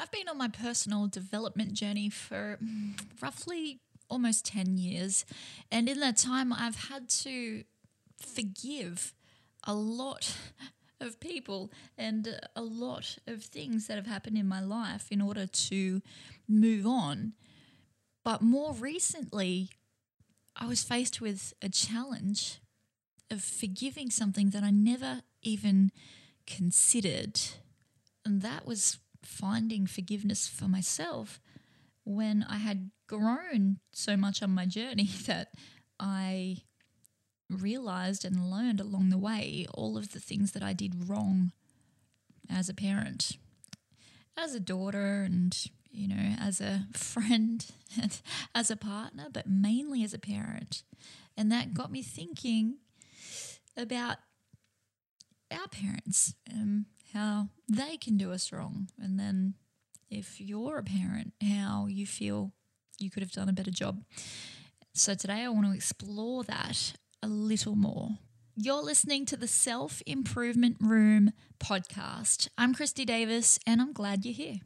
I've been on my personal development journey for mm, roughly almost 10 years. And in that time, I've had to forgive a lot of people and a lot of things that have happened in my life in order to move on. But more recently, I was faced with a challenge of forgiving something that I never even considered. And that was finding forgiveness for myself when I had grown so much on my journey that I realized and learned along the way all of the things that I did wrong as a parent, as a daughter, and you know, as a friend and as a partner, but mainly as a parent. And that got me thinking about our parents, um, how they can do us wrong. And then if you're a parent, how you feel you could have done a better job. So today I want to explore that a little more. You're listening to the Self Improvement Room podcast. I'm Kristy Davis and I'm glad you're here.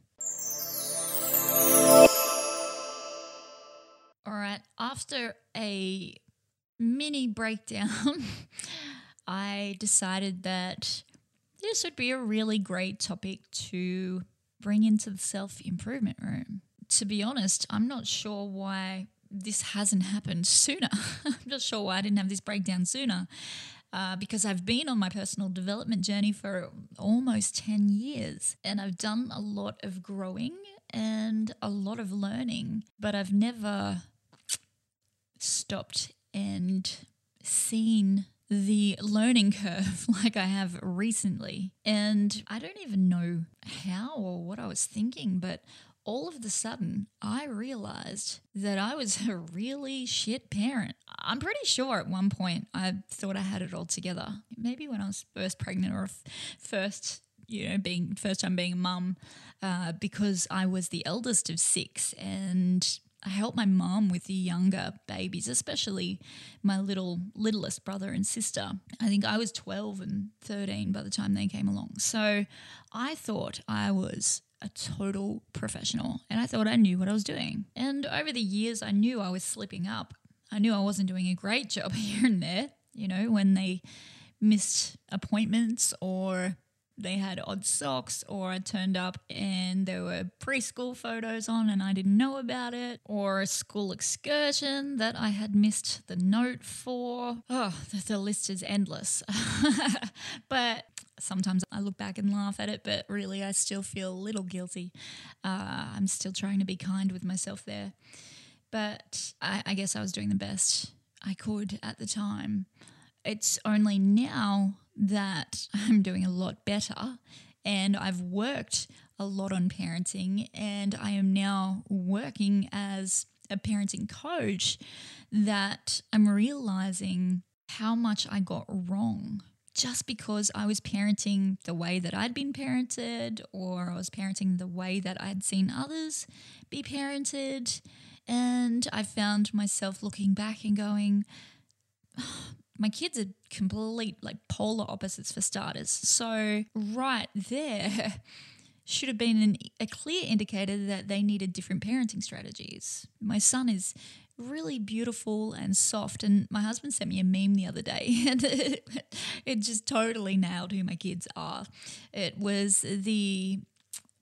All right, after a mini breakdown, I decided that this would be a really great topic to bring into the self improvement room. To be honest, I'm not sure why this hasn't happened sooner. I'm not sure why I didn't have this breakdown sooner. Uh, because I've been on my personal development journey for almost 10 years and I've done a lot of growing and a lot of learning, but I've never stopped and seen the learning curve like I have recently. And I don't even know how or what I was thinking, but all of the sudden, I realized that I was a really shit parent. I'm pretty sure at one point I thought I had it all together. Maybe when I was first pregnant or first, you know, being first time being a mum, uh, because I was the eldest of six and I helped my mom with the younger babies, especially my little littlest brother and sister. I think I was 12 and 13 by the time they came along. So I thought I was a total professional and I thought I knew what I was doing. And over the years, I knew I was slipping up. I knew I wasn't doing a great job here and there, you know, when they missed appointments or they had odd socks, or I turned up and there were preschool photos on and I didn't know about it, or a school excursion that I had missed the note for. Oh, the, the list is endless. but sometimes I look back and laugh at it, but really I still feel a little guilty. Uh, I'm still trying to be kind with myself there. But I, I guess I was doing the best I could at the time. It's only now that I'm doing a lot better and I've worked a lot on parenting and I am now working as a parenting coach that I'm realizing how much I got wrong just because I was parenting the way that I'd been parented or I was parenting the way that I'd seen others be parented. And I found myself looking back and going, my kids are complete like polar opposites for starters. So right there should have been an, a clear indicator that they needed different parenting strategies. My son is really beautiful and soft. And my husband sent me a meme the other day, and it, it just totally nailed who my kids are. It was the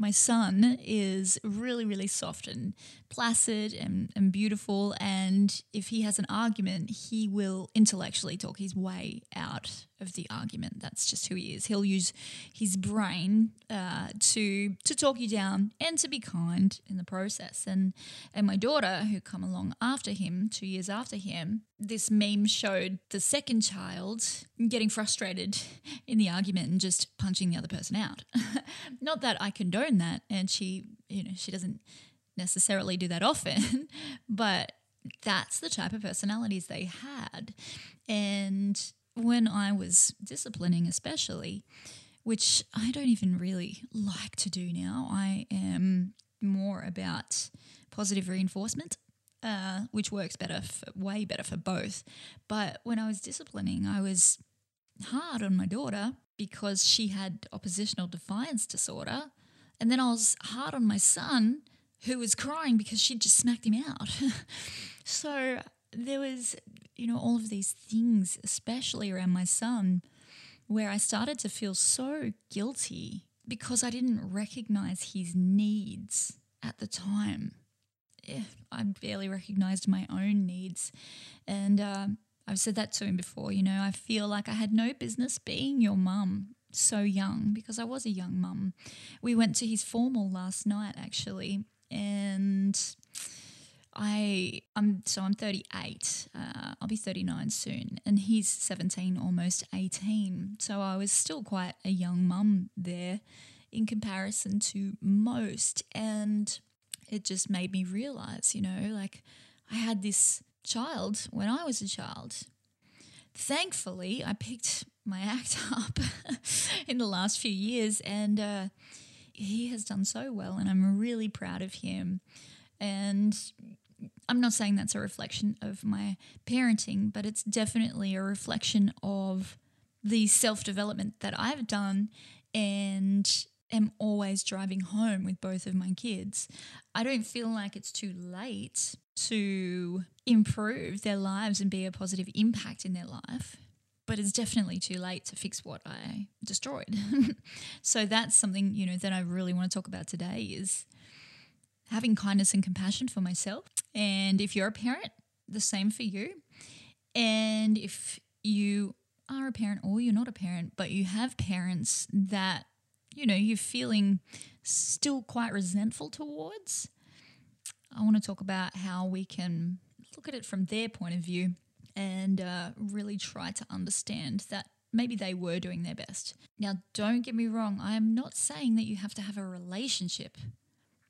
my son is really, really soft and placid and, and beautiful. And if he has an argument, he will intellectually talk his way out of the argument. That's just who he is. He'll use his brain uh, to to talk you down and to be kind in the process. And and my daughter, who come along after him, two years after him, this meme showed the second child getting frustrated in the argument and just punching the other person out. Not that I condone that, and she, you know, she doesn't necessarily do that often, but that's the type of personalities they had. And when I was disciplining, especially, which I don't even really like to do now, I am more about positive reinforcement. Uh, which works better, for, way better for both. But when I was disciplining, I was hard on my daughter because she had oppositional defiance disorder And then I was hard on my son who was crying because she'd just smacked him out. so there was, you know, all of these things, especially around my son, where I started to feel so guilty because I didn't recognize his needs at the time. I barely recognized my own needs. And uh, I've said that to him before, you know, I feel like I had no business being your mum so young because I was a young mum. We went to his formal last night actually, and I I'm so I'm 38. Uh, I'll be 39 soon, and he's 17, almost 18. So I was still quite a young mum there, in comparison to most, and it just made me realize, you know, like I had this child when I was a child. Thankfully, I picked my act up in the last few years, and uh, he has done so well, and I'm really proud of him. And I'm not saying that's a reflection of my parenting, but it's definitely a reflection of the self development that I've done and am always driving home with both of my kids. I don't feel like it's too late to improve their lives and be a positive impact in their life. But it's definitely too late to fix what I destroyed. so that's something, you know, that I really want to talk about today is having kindness and compassion for myself. And if you're a parent, the same for you. And if you are a parent or you're not a parent, but you have parents that, you know, you're feeling still quite resentful towards, I want to talk about how we can look at it from their point of view and uh, really try to understand that maybe they were doing their best. Now, don't get me wrong, I am not saying that you have to have a relationship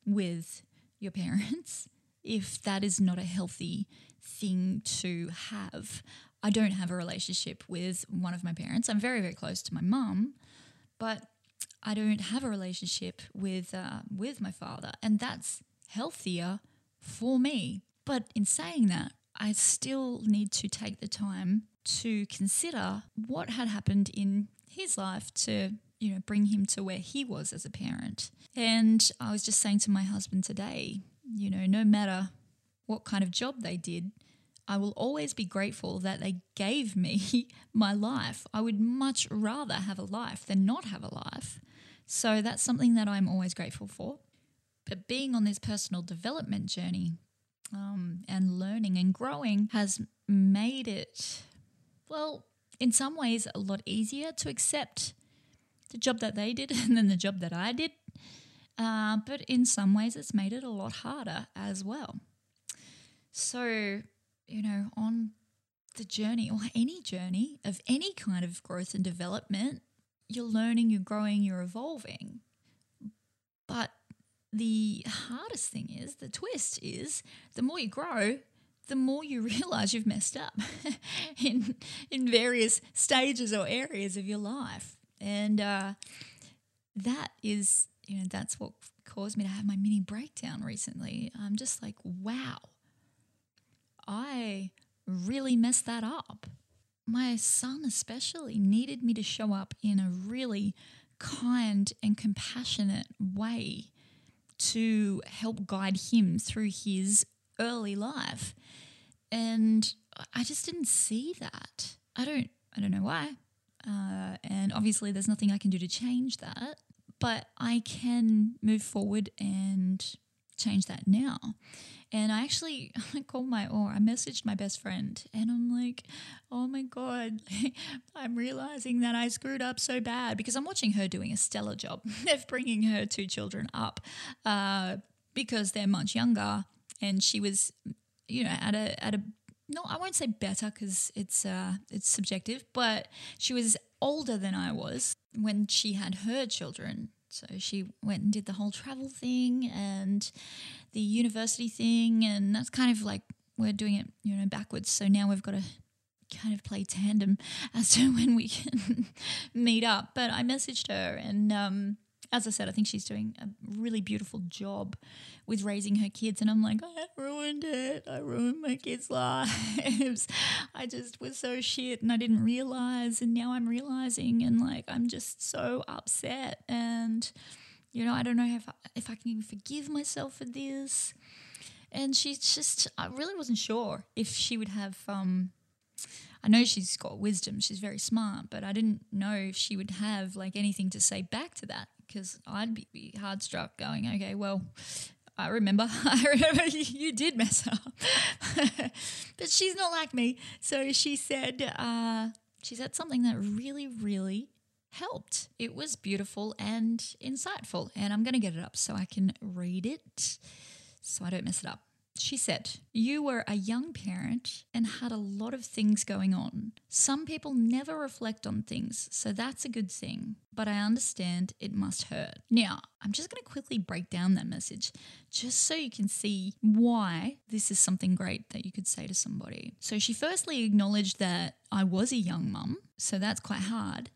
with your parents if that is not a healthy thing to have. I don't have a relationship with one of my parents. I'm very, very close to my mum, but I don't have a relationship with uh, with my father, and that's healthier for me. But in saying that, I still need to take the time to consider what had happened in his life to you know bring him to where he was as a parent. And I was just saying to my husband today, you know, no matter what kind of job they did, I will always be grateful that they gave me my life. I would much rather have a life than not have a life. So that's something that I'm always grateful for. But being on this personal development journey um, and learning and growing has made it, well, in some ways, a lot easier to accept the job that they did and then the job that I did. Uh, but in some ways, it's made it a lot harder as well. So, you know, on the journey or any journey of any kind of growth and development, you're learning, you're growing, you're evolving. But the hardest thing is, the twist is, the more you grow, the more you realize you've messed up in in various stages or areas of your life, and uh, that is, you know, that's what caused me to have my mini breakdown recently. I'm just like, wow, I really messed that up. My son, especially, needed me to show up in a really kind and compassionate way to help guide him through his early life. And I just didn't see that. I don't I don't know why. Uh, and obviously there's nothing I can do to change that, but I can move forward and change that now. And I actually I called my or I messaged my best friend and I'm like, oh my God, I'm realizing that I screwed up so bad because I'm watching her doing a stellar job of bringing her two children up uh, because they're much younger. And she was, you know, at a, at a, no, I won't say better because it's uh, it's subjective, but she was older than I was when she had her children. So she went and did the whole travel thing and the university thing, and that's kind of like we're doing it, you know, backwards. So now we've got to kind of play tandem as to when we can meet up. But I messaged her, and um, as I said, I think she's doing a really beautiful job with raising her kids. And I'm like, I ruined it. I ruined my kids' lives. I just was so shit and I didn't realize. And now I'm realizing, and like, I'm just so upset. And You know, I don't know if I, if I can forgive myself for this. And she's just, I really wasn't sure if she would have. Um, I know she's got wisdom; she's very smart, but I didn't know if she would have like anything to say back to that because I'd be, be hard struck, going, "Okay, well, I remember, I remember you did mess up. but she's not like me. So she said, uh, she said something that really, really helped. It was beautiful and insightful. And I'm going to get it up so I can read it so I don't mess it up. She said, You were a young parent and had a lot of things going on. Some people never reflect on things, so that's a good thing, but I understand it must hurt. Now, I'm just going to quickly break down that message just so you can see why this is something great that you could say to somebody. So, she firstly acknowledged that I was a young mum, so that's quite hard.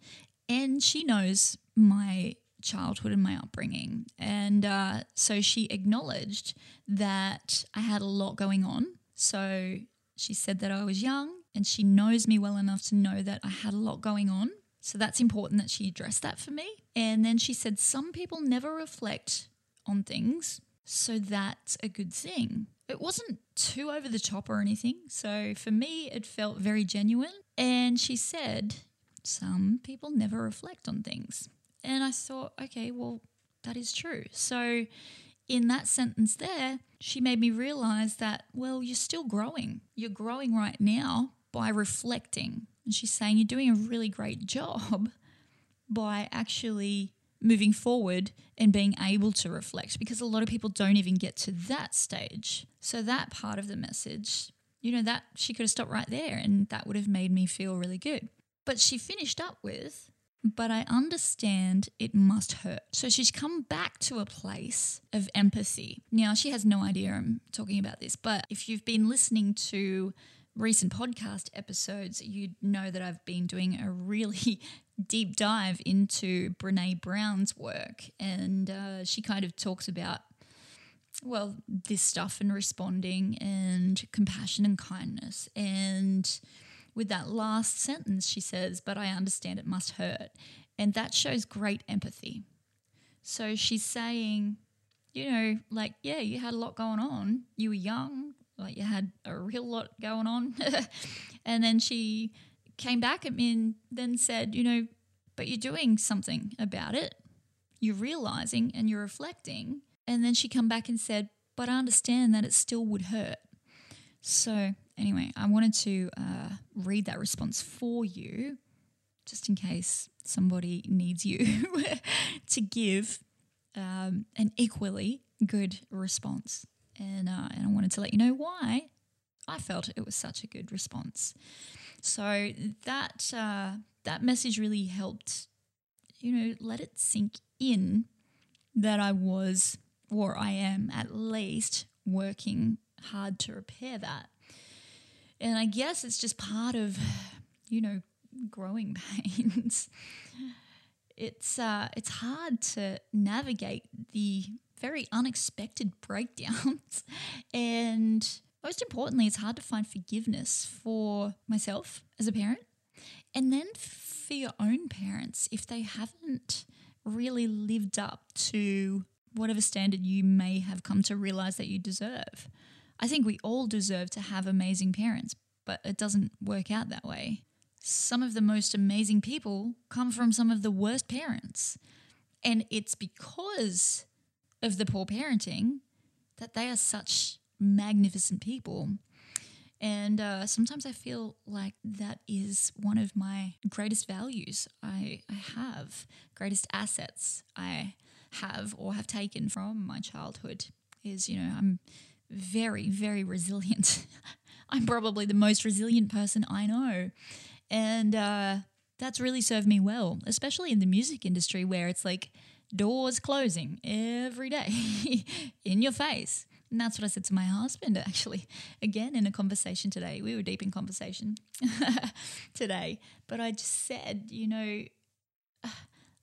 And she knows my childhood and my upbringing. And uh, so she acknowledged that I had a lot going on. So she said that I was young and she knows me well enough to know that I had a lot going on. So that's important that she addressed that for me. And then she said, Some people never reflect on things. So that's a good thing. It wasn't too over the top or anything. So for me, it felt very genuine. And she said, Some people never reflect on things. And I thought, okay, well, that is true. So, in that sentence there, she made me realize that, well, you're still growing. You're growing right now by reflecting. And she's saying you're doing a really great job by actually moving forward and being able to reflect because a lot of people don't even get to that stage. So, that part of the message, you know, that she could have stopped right there and that would have made me feel really good. But she finished up with, but I understand it must hurt. So she's come back to a place of empathy. Now, she has no idea I'm talking about this, but if you've been listening to recent podcast episodes, you'd know that I've been doing a really deep dive into Brene Brown's work. And uh, she kind of talks about, well, this stuff and responding and compassion and kindness. And with that last sentence, she says, But I understand it must hurt. And that shows great empathy. So she's saying, you know, like, yeah, you had a lot going on. You were young, like, you had a real lot going on. and then she came back at me and then said, you know, but you're doing something about it. You're realizing and you're reflecting. And then she come back and said, but I understand that it still would hurt. So anyway, I wanted to uh, read that response for you, just in case somebody needs you to give um, an equally good response. And, uh, and I wanted to let you know why I felt it was such a good response. So that uh, that message really helped, you know, let it sink in that I was, or I am at least, working hard to repair that. And I guess it's just part of, you know, growing pains. it's uh, it's hard to navigate the very unexpected breakdowns, and most importantly, it's hard to find forgiveness for myself as a parent, and then for your own parents if they haven't really lived up to whatever standard you may have come to realize that you deserve. I think we all deserve to have amazing parents, but it doesn't work out that way. Some of the most amazing people come from some of the worst parents. And it's because of the poor parenting that they are such magnificent people. And uh, sometimes I feel like that is one of my greatest values I, I have, greatest assets I have or have taken from my childhood is, you know, I'm very, very resilient. I'm probably the most resilient person I know. And uh, that's really served me well, especially in the music industry where it's like doors closing every day in your face. And that's what I said to my husband actually, again in a conversation today. We were deep in conversation today. But I just said, you know,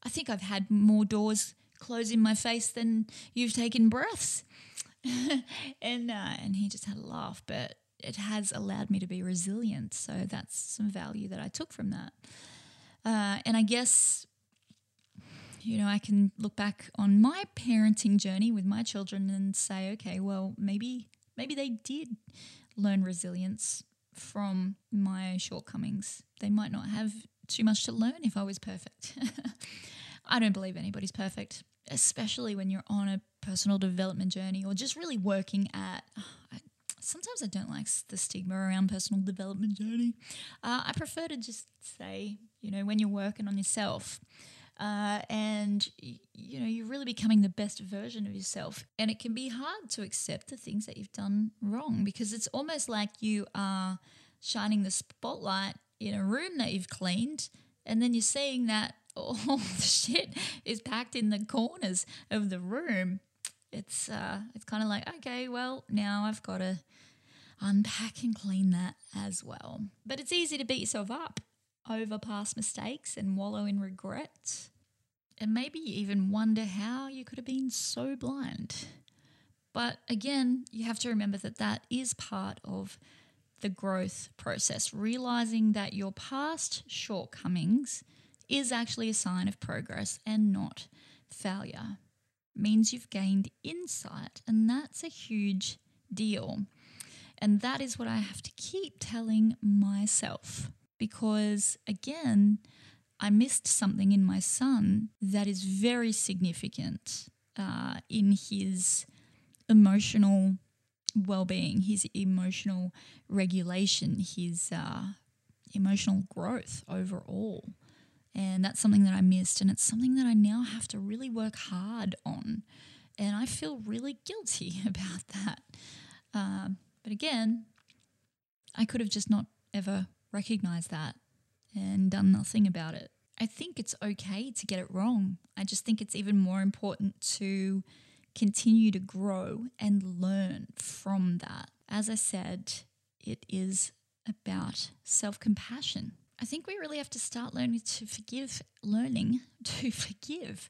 I think I've had more doors close in my face than you've taken breaths. and uh, and he just had a laugh, but it has allowed me to be resilient. So that's some value that I took from that. Uh, and I guess you know, I can look back on my parenting journey with my children and say, okay, well, maybe maybe they did learn resilience from my shortcomings. They might not have too much to learn if I was perfect. I don't believe anybody's perfect, especially when you're on a personal development journey or just really working at. Sometimes I don't like the stigma around personal development journey. Uh, I prefer to just say, you know, when you're working on yourself. Uh, and you know you're really becoming the best version of yourself and it can be hard to accept the things that you've done wrong because it's almost like you are shining the spotlight in a room that you've cleaned and then you're seeing that all the shit is packed in the corners of the room. It's uh it's kind of like okay well now i've got to unpack and clean that as well. But it's easy to beat yourself up over past mistakes and wallow in regret. And maybe even wonder how you could have been so blind. But again you have to remember that that is part of the growth process realizing that your past shortcomings is actually a sign of progress and not failure means you've gained insight, and that's a huge deal. And that is what I have to keep telling myself because, again, I missed something in my son that is very significant uh, in his emotional well being, his emotional regulation, his uh, emotional growth overall. And that's something that I missed. And it's something that I now have to really work hard on. And I feel really guilty about that. Um, but again, I could have just not ever recognized that and done nothing about it. I think it's okay to get it wrong. I just think it's even more important to continue to grow and learn from that. As I said, it is about self compassion. I think we really have to start learning to forgive, learning to forgive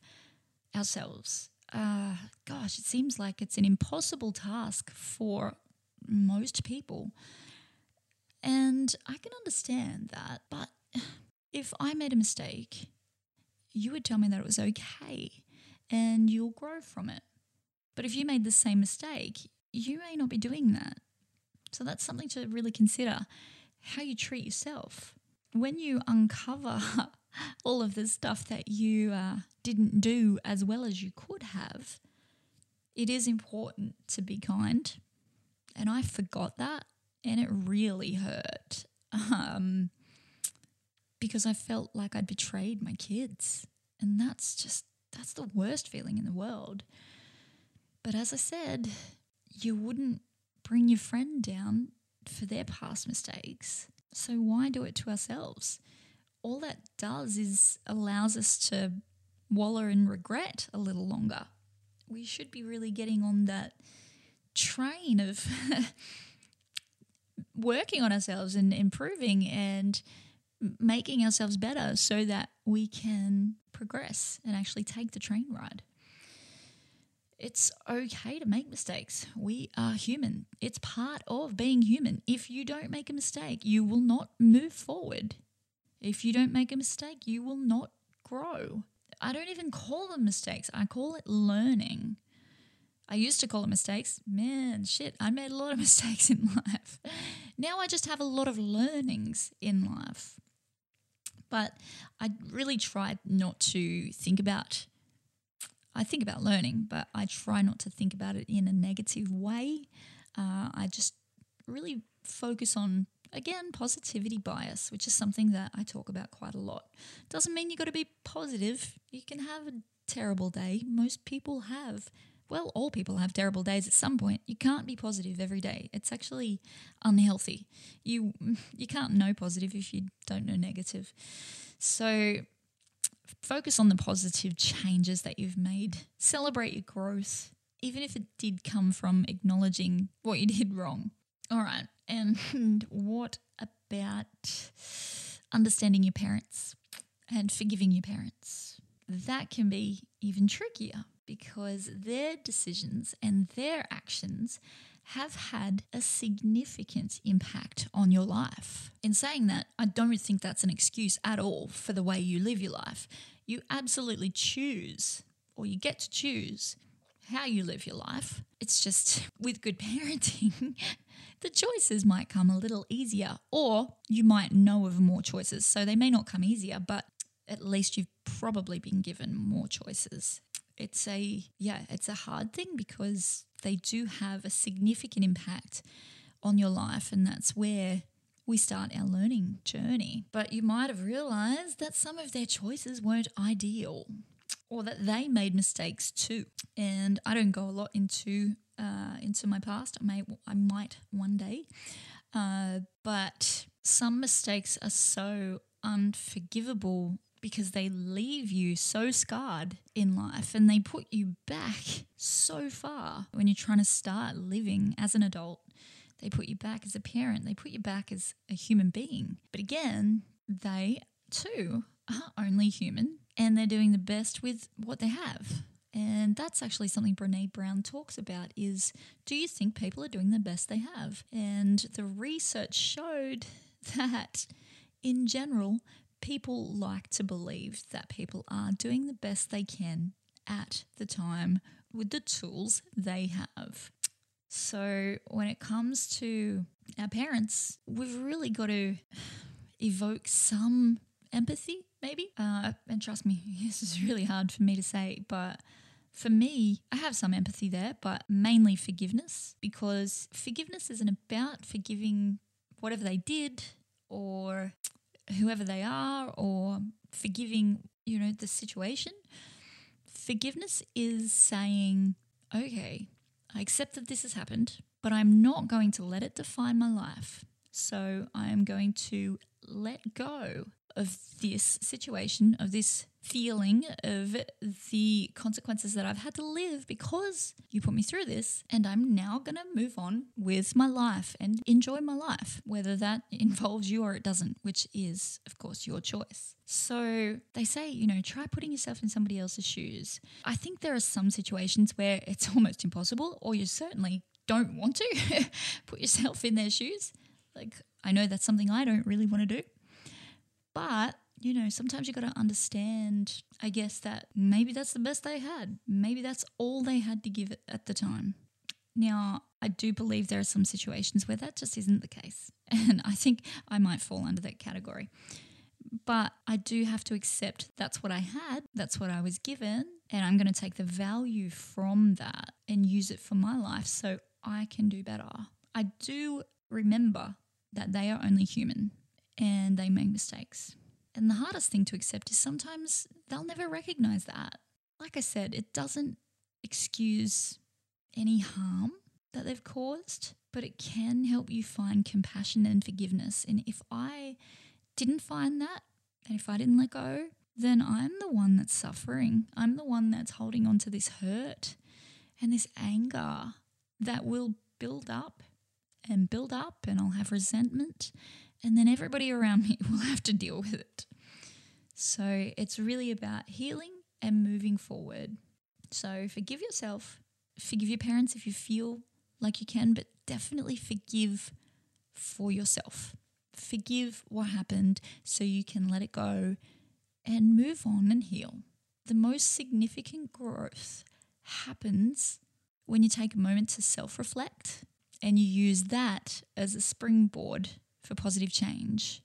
ourselves. Uh, gosh, it seems like it's an impossible task for most people. And I can understand that. But if I made a mistake, you would tell me that it was okay and you'll grow from it. But if you made the same mistake, you may not be doing that. So that's something to really consider how you treat yourself when you uncover all of the stuff that you uh, didn't do as well as you could have, it is important to be kind. And I forgot that, and it really hurt um, because I felt like I'd betrayed my kids. And that's just, that's the worst feeling in the world. But as I said, you wouldn't bring your friend down for their past mistakes. So why do it to ourselves? All that does is allows us to wallow in regret a little longer. We should be really getting on that train of working on ourselves and improving and making ourselves better so that we can progress and actually take the train ride. It's okay to make mistakes. We are human. It's part of being human. If you don't make a mistake, you will not move forward. If you don't make a mistake, you will not grow. I don't even call them mistakes, I call it learning. I used to call it mistakes. Man, shit, I made a lot of mistakes in life. Now I just have a lot of learnings in life. But I really tried not to think about I think about learning, but I try not to think about it in a negative way. Uh, I just really focus on, again, positivity bias, which is something that I talk about quite a lot. Doesn't mean you've got to be positive. You can have a terrible day. Most people have. Well, all people have terrible days at some point. You can't be positive every day. It's actually unhealthy. You you can't know positive if you don't know negative. So Focus on the positive changes that you've made. Celebrate your growth, even if it did come from acknowledging what you did wrong. All right. And what about understanding your parents and forgiving your parents? That can be even trickier because their decisions and their actions have had a significant impact on your life. In saying that, I don't think that's an excuse at all for the way you live your life. You absolutely choose, or you get to choose, how you live your life. It's just with good parenting, the choices might come a little easier, or you might know of more choices. So they may not come easier, but at least you've probably been given more choices. It's a, yeah, it's a hard thing because they do have a significant impact on your life, and that's where we start our learning journey. But you might have realized that some of their choices weren't ideal or that they made mistakes too. And I don't go a lot into uh, into my past. I may I might one day, uh, but some mistakes are so unforgivable because they leave you so scarred in life and they put you back so far when you're trying to start living as an adult. They put you back as a parent, they put you back as a human being. But again, they too are only human and they're doing the best with what they have. And that's actually something Brene Brown talks about is do you think people are doing the best they have? And the research showed that in general, people like to believe that people are doing the best they can at the time with the tools they have. So when it comes to our parents, we've really got to evoke some empathy, maybe. Uh, and trust me, this is really hard for me to say, but for me, I have some empathy there, but mainly forgiveness because forgiveness isn't about forgiving whatever they did or whoever they are or forgiving, you know, the situation. Forgiveness is saying, okay, I accept that this has happened, but I'm not going to let it define my life. So I am going to let go of this situation, of this feeling, of the consequences that I've had to live because you put me through this. And I'm now going to move on with my life and enjoy my life, whether that involves you or it doesn't, which is, of course, your choice. So they say, you know, try putting yourself in somebody else's shoes. I think there are some situations where it's almost impossible, or you certainly don't want to put yourself in their shoes. Like, I know that's something I don't really want to do. But, you know, sometimes you got to understand, I guess, that maybe that's the best they had. Maybe that's all they had to give at the time. Now, I do believe there are some situations where that just isn't the case. And I think I might fall under that category. But I do have to accept that's what I had, that's what I was given, and I'm going to take the value from that and use it for my life so I can do better. I do remember that they are only human and they make mistakes. And the hardest thing to accept is sometimes they'll never recognize that. Like I said, it doesn't excuse any harm that they've caused, but it can help you find compassion and forgiveness. And if I didn't find that, and if I didn't let go, then I'm the one that's suffering. I'm the one that's holding on to this hurt and this anger that will build up and build up, and I'll have resentment and then everybody around me will have to deal with it. So it's really about healing and moving forward. So forgive yourself, forgive your parents if you feel like you can, but definitely forgive for yourself. Forgive what happened so you can let it go and move on and heal. The most significant growth happens when you take a moment to self reflect and you use that as a springboard for positive change.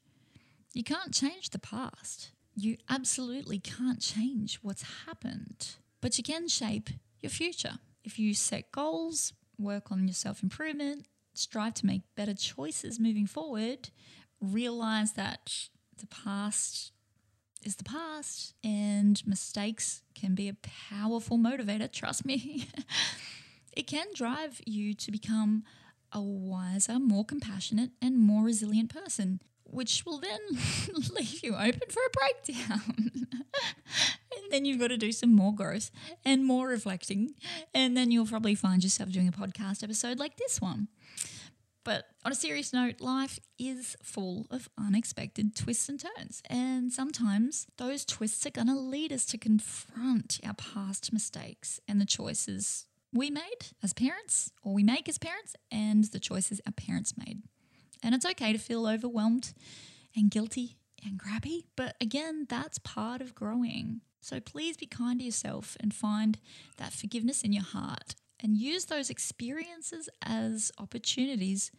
You can't change the past. You absolutely can't change what's happened, but you can shape your future. If you set goals, work on your self improvement, strive to make better choices moving forward, realize that the past is the past and mistakes can be a powerful motivator, trust me. it can drive you to become a wiser, more compassionate, and more resilient person, which will then leave you open for a breakdown. and then you've got to do some more growth and more reflecting. And then you'll probably find yourself doing a podcast episode like this one. But on a serious note, life is full of unexpected twists and turns. And sometimes those twists are going to lead us to confront our past mistakes and the choices we made as parents or we make as parents and the choices our parents made. And it's okay to feel overwhelmed and guilty and grabby, But again, that's part of growing. So please be kind to yourself and find that forgiveness in your heart and use those experiences as opportunities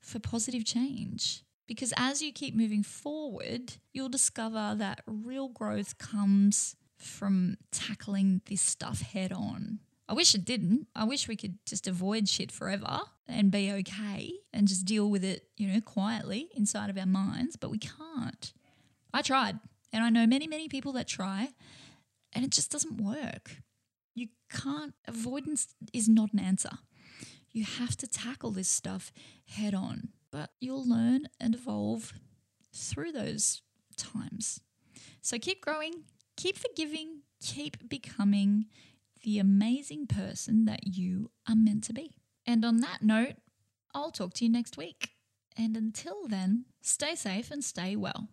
for positive change. Because as you keep moving forward, you'll discover that real growth comes from tackling this stuff head on. I wish it didn't. I wish we could just avoid shit forever and be okay and just deal with it, you know, quietly inside of our minds, but we can't. I tried, and I know many, many people that try, and it just doesn't work. You can't, avoidance is not an answer. You have to tackle this stuff head on, but you'll learn and evolve through those times. So keep growing, keep forgiving, keep becoming the amazing person that you are meant to be. And on that note, I'll talk to you next week. And until then, stay safe and stay well.